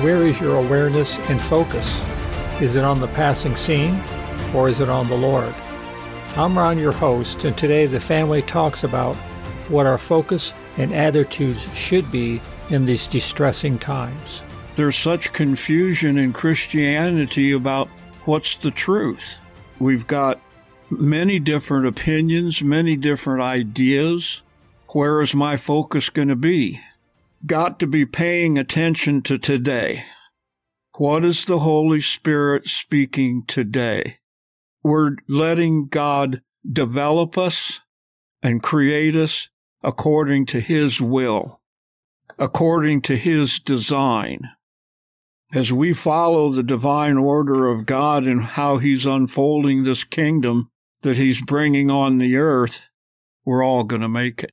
Where is your awareness and focus? Is it on the passing scene or is it on the Lord? I'm Ron, your host, and today the family talks about what our focus and attitudes should be in these distressing times. There's such confusion in Christianity about what's the truth. We've got many different opinions, many different ideas. Where is my focus going to be? Got to be paying attention to today. What is the Holy Spirit speaking today? We're letting God develop us and create us according to His will, according to His design. As we follow the divine order of God and how He's unfolding this kingdom that He's bringing on the earth, we're all going to make it.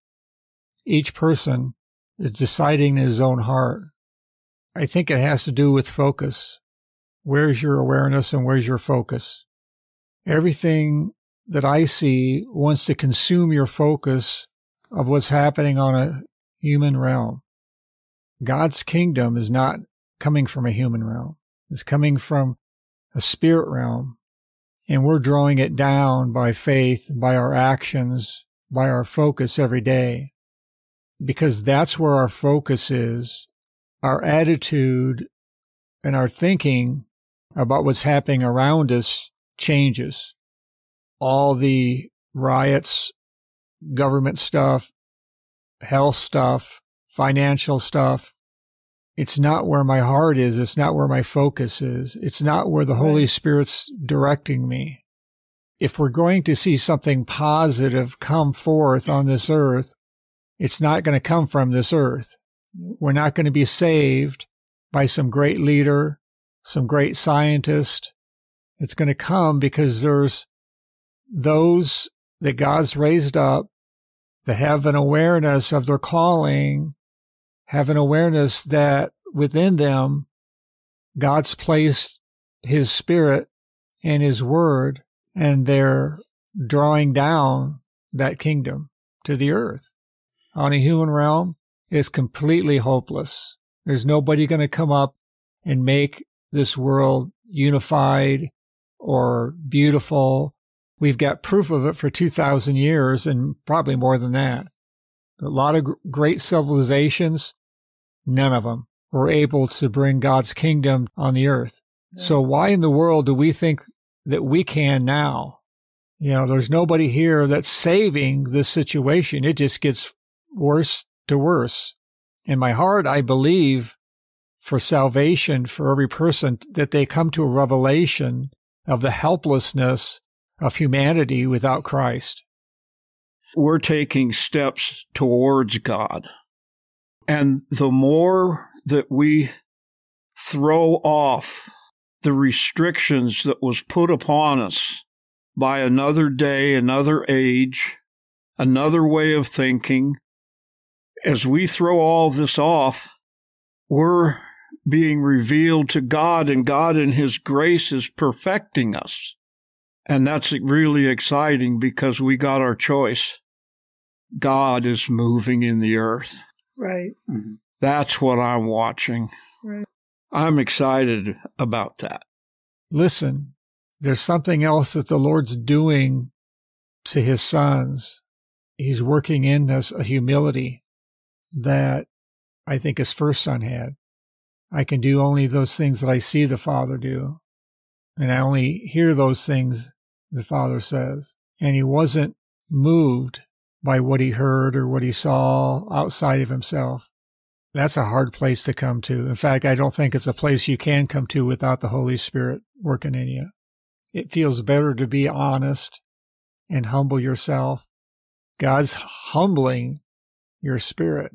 Each person is deciding in his own heart. I think it has to do with focus. Where's your awareness and where's your focus? everything that I see wants to consume your focus of what's happening on a human realm. God's kingdom is not coming from a human realm. It's coming from a spirit realm. And we're drawing it down by faith, by our actions, by our focus every day. Because that's where our focus is. Our attitude and our thinking about what's happening around us changes. All the riots, government stuff, health stuff, financial stuff. It's not where my heart is. It's not where my focus is. It's not where the Holy Spirit's directing me. If we're going to see something positive come forth on this earth, it's not going to come from this earth. We're not going to be saved by some great leader, some great scientist, it's going to come because there's those that God's raised up that have an awareness of their calling, have an awareness that within them, God's placed his spirit and his word, and they're drawing down that kingdom to the earth. On a human realm, is completely hopeless. There's nobody going to come up and make this world unified or beautiful. We've got proof of it for 2,000 years and probably more than that. A lot of great civilizations, none of them were able to bring God's kingdom on the earth. Yeah. So why in the world do we think that we can now? You know, there's nobody here that's saving this situation. It just gets worse to worse. In my heart, I believe for salvation for every person that they come to a revelation of the helplessness of humanity without Christ. We're taking steps towards God. And the more that we throw off the restrictions that was put upon us by another day, another age, another way of thinking, as we throw all this off, we're being revealed to God, and God in His grace is perfecting us. And that's really exciting because we got our choice. God is moving in the earth. Right. Mm-hmm. That's what I'm watching. Right. I'm excited about that. Listen, there's something else that the Lord's doing to his sons. He's working in us a humility that I think his first son had. I can do only those things that I see the Father do. And I only hear those things the Father says. And he wasn't moved by what he heard or what he saw outside of himself. That's a hard place to come to. In fact, I don't think it's a place you can come to without the Holy Spirit working in you. It feels better to be honest and humble yourself. God's humbling your spirit.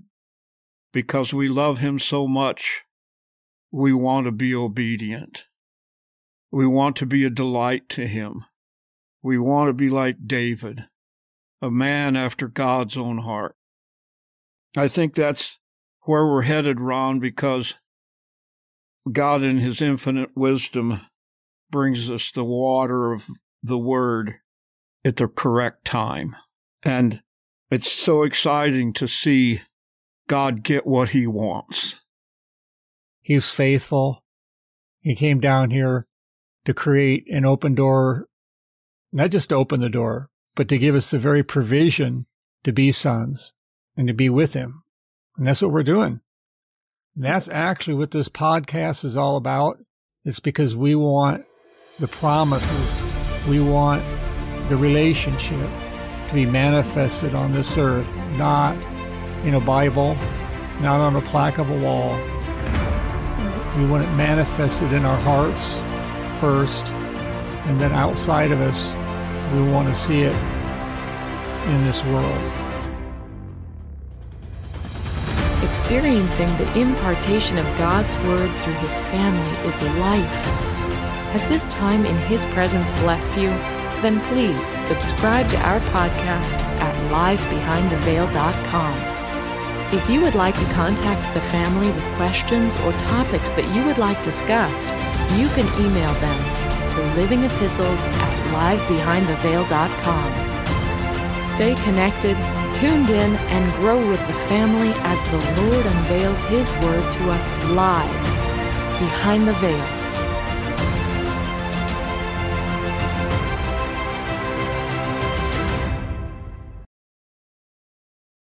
Because we love him so much, we want to be obedient. We want to be a delight to Him. We want to be like David, a man after God's own heart. I think that's where we're headed, Ron, because God, in His infinite wisdom, brings us the water of the Word at the correct time. And it's so exciting to see God get what He wants. He's faithful. He came down here to create an open door, not just to open the door, but to give us the very provision to be sons and to be with Him. And that's what we're doing. And that's actually what this podcast is all about. It's because we want the promises, we want the relationship to be manifested on this earth, not in a Bible, not on a plaque of a wall, we want it manifested in our hearts first, and then outside of us, we want to see it in this world. Experiencing the impartation of God's Word through His family is life. Has this time in His presence blessed you? Then please subscribe to our podcast at livebehindtheveil.com. If you would like to contact the family with questions or topics that you would like discussed, you can email them to livingepistles at livebehindtheveil.com. Stay connected, tuned in, and grow with the family as the Lord unveils His Word to us live behind the veil.